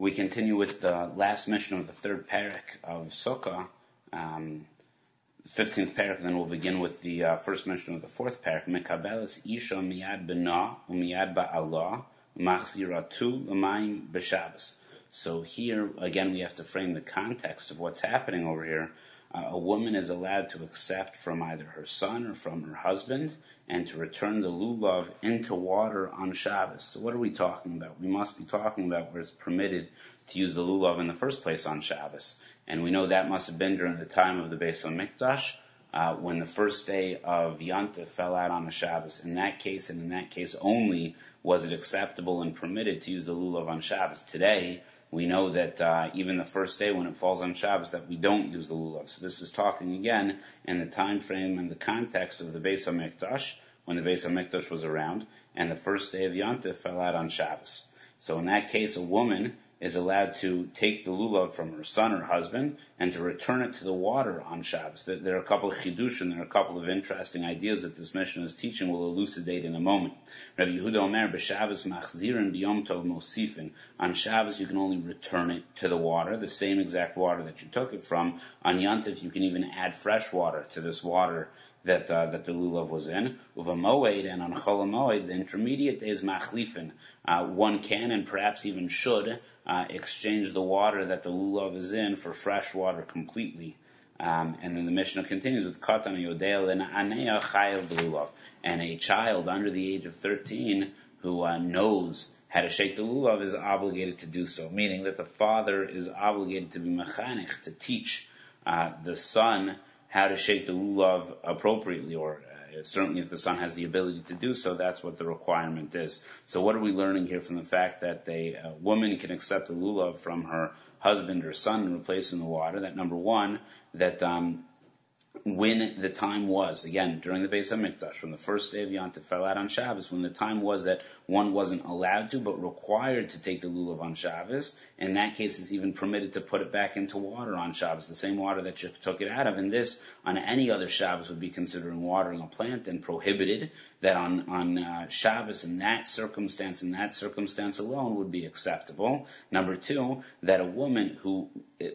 We continue with the last Mishnah of the third parak of Sukkah, um, 15th parak, and then we'll begin with the uh, first Mishnah of the fourth parak. Mekabelis isha miyad ba'Allah machziratu l'mayim. So here, again, we have to frame the context of what's happening over here. Uh, a woman is allowed to accept from either her son or from her husband and to return the lulav into water on Shabbos. So what are we talking about? We must be talking about where it's permitted to use the lulav in the first place on Shabbos. And we know that must have been during the time of the Beis HaMikdash, when the first day of Yontif fell out on a Shabbos. In that case, and in that case only, was it acceptable and permitted to use the lulav on Shabbos. Today, we know that uh, even the first day when it falls on Shabbos that we don't use the lulav. So this is talking again in the time frame and the context of the Beis Hamikdash when the Beis Hamikdash was around, and the first day of Yontif fell out on Shabbos. So in that case, a woman is allowed to take the lulav from her son or husband and to return it to the water on Shabbos. There are a couple of chidushim, there are a couple of interesting ideas that this Mishnah is teaching. We'll elucidate in a moment. Rabbi Yehuda Omer, b'Shabbos machzirin b'yom tov mosifin. On Shabbos, you can only return it to the water, the same exact water that you took it from. On Yantif, you can even add fresh water to this water that uh, that the lulav was in. Uva moed and on chol moed, the intermediate is machlifin. Uh, one can and perhaps even should uh, exchange the water that the lulav is in for fresh water completely. Um, and then the Mishnah continues with katan yodel and chayav lulav, and a child under the age of 13 who uh, knows how to shake the lulav is obligated to do so, meaning that the father is obligated to be mechanich, to teach uh, the son how to shake the lulav appropriately, or uh, certainly if the son has the ability to do so, that's what the requirement is. So what are we learning here from the fact that a, a woman can accept the lulav from her husband or son and replace in the water? That number one, that um, when the time was, again, during the Beis HaMikdash, when the first day of Yontif fell out on Shabbos, when the time was that one wasn't allowed to, but required to take the lulav on Shabbos, in that case, it's even permitted to put it back into water on Shabbos, the same water that you took it out of. And this, on any other Shabbos, would be considering watering a plant and prohibited. That on, on uh, Shabbos, in that circumstance, in that circumstance alone, would be acceptable. Number two, that a woman who,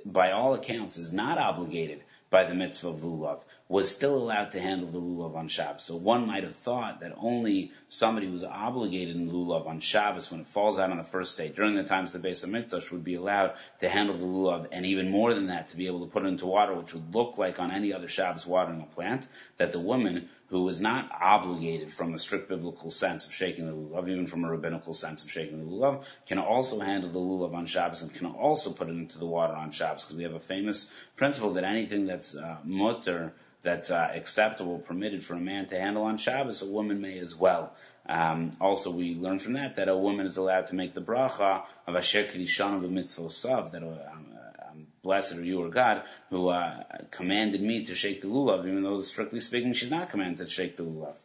by all accounts, is not obligated by the mitzvah of lulav, was still allowed to handle the lulav on Shabbos. So one might have thought that only somebody who's obligated in lulav on Shabbos, when it falls out on the first day, during the times of the Beis HaMikdash, would be allowed to handle the lulav, and even more than that, to be able to put it into water, which would look like on any other Shabbos watering a plant, that the woman who is not obligated from a strict biblical sense of shaking the lulav, even from a rabbinical sense of shaking the lulav, can also handle the lulav on Shabbos and can also put it into the water on Shabbos, because we have a famous principle that anything that's uh, mutter, that's uh, acceptable, permitted for a man to handle on Shabbos, a woman may as well. Um, also, we learn from that that a woman is allowed to make the bracha of Asher Kedishan of the mitzvah sav, that um, um, blessed are you or God, who uh, commanded me to shake the lulav, even though strictly speaking she's not commanded to shake the lulav.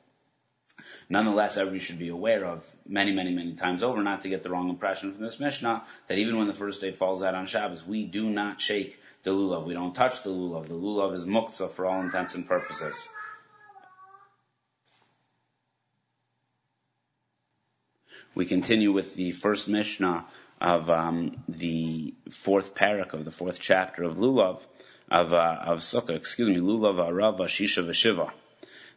Nonetheless, everybody should be aware of many, many, many times over, not to get the wrong impression from this Mishnah, that even when the first day falls out on Shabbos, we do not shake the lulav. We don't touch the lulav. The lulav is muktzah for all intents and purposes. We continue with the first Mishnah of um, the fourth parak of the fourth chapter of Lulav, of, uh, of Sukkah, excuse me, Lulav, Arava, Shisha, Veshiva.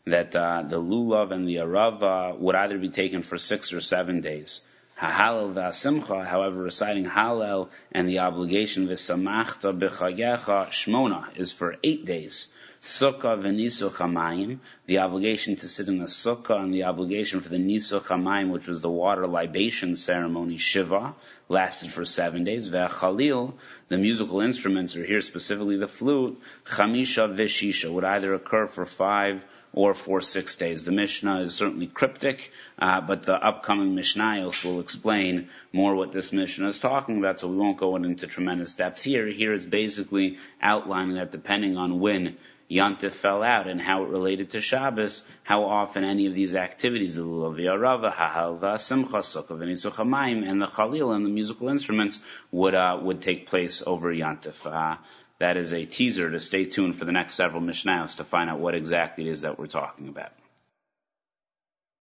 That uh, the Lulav and the Arava would either be taken for six or seven days. Ha'halel v'asimcha, however, reciting Hallel and the obligation v'samachta b'chagecha shmona is for eight days. Sukkah v'nisuch hamayim, the obligation to sit in the sukkah and the obligation for the nisuch hamayim, which was the water libation ceremony, shiva, lasted for seven days. Ve'chalil, the musical instruments, or here specifically the flute, chamisha v'shisha, would either occur for five or for six days. The Mishnah is certainly cryptic, uh, but the upcoming Mishnayos will explain more what this Mishnah is talking about, so we won't go into tremendous depth here. Here it's basically outlining that depending on when Yantif fell out and how it related to Shabbos, how often any of these activities, the Lulav Rava, Hahalva, Simcha, Sukkah, and the Khalil and the musical instruments would, uh, would take place over Yantif. Uh, that is a teaser to stay tuned for the next several Mishnahs to find out what exactly it is that we're talking about.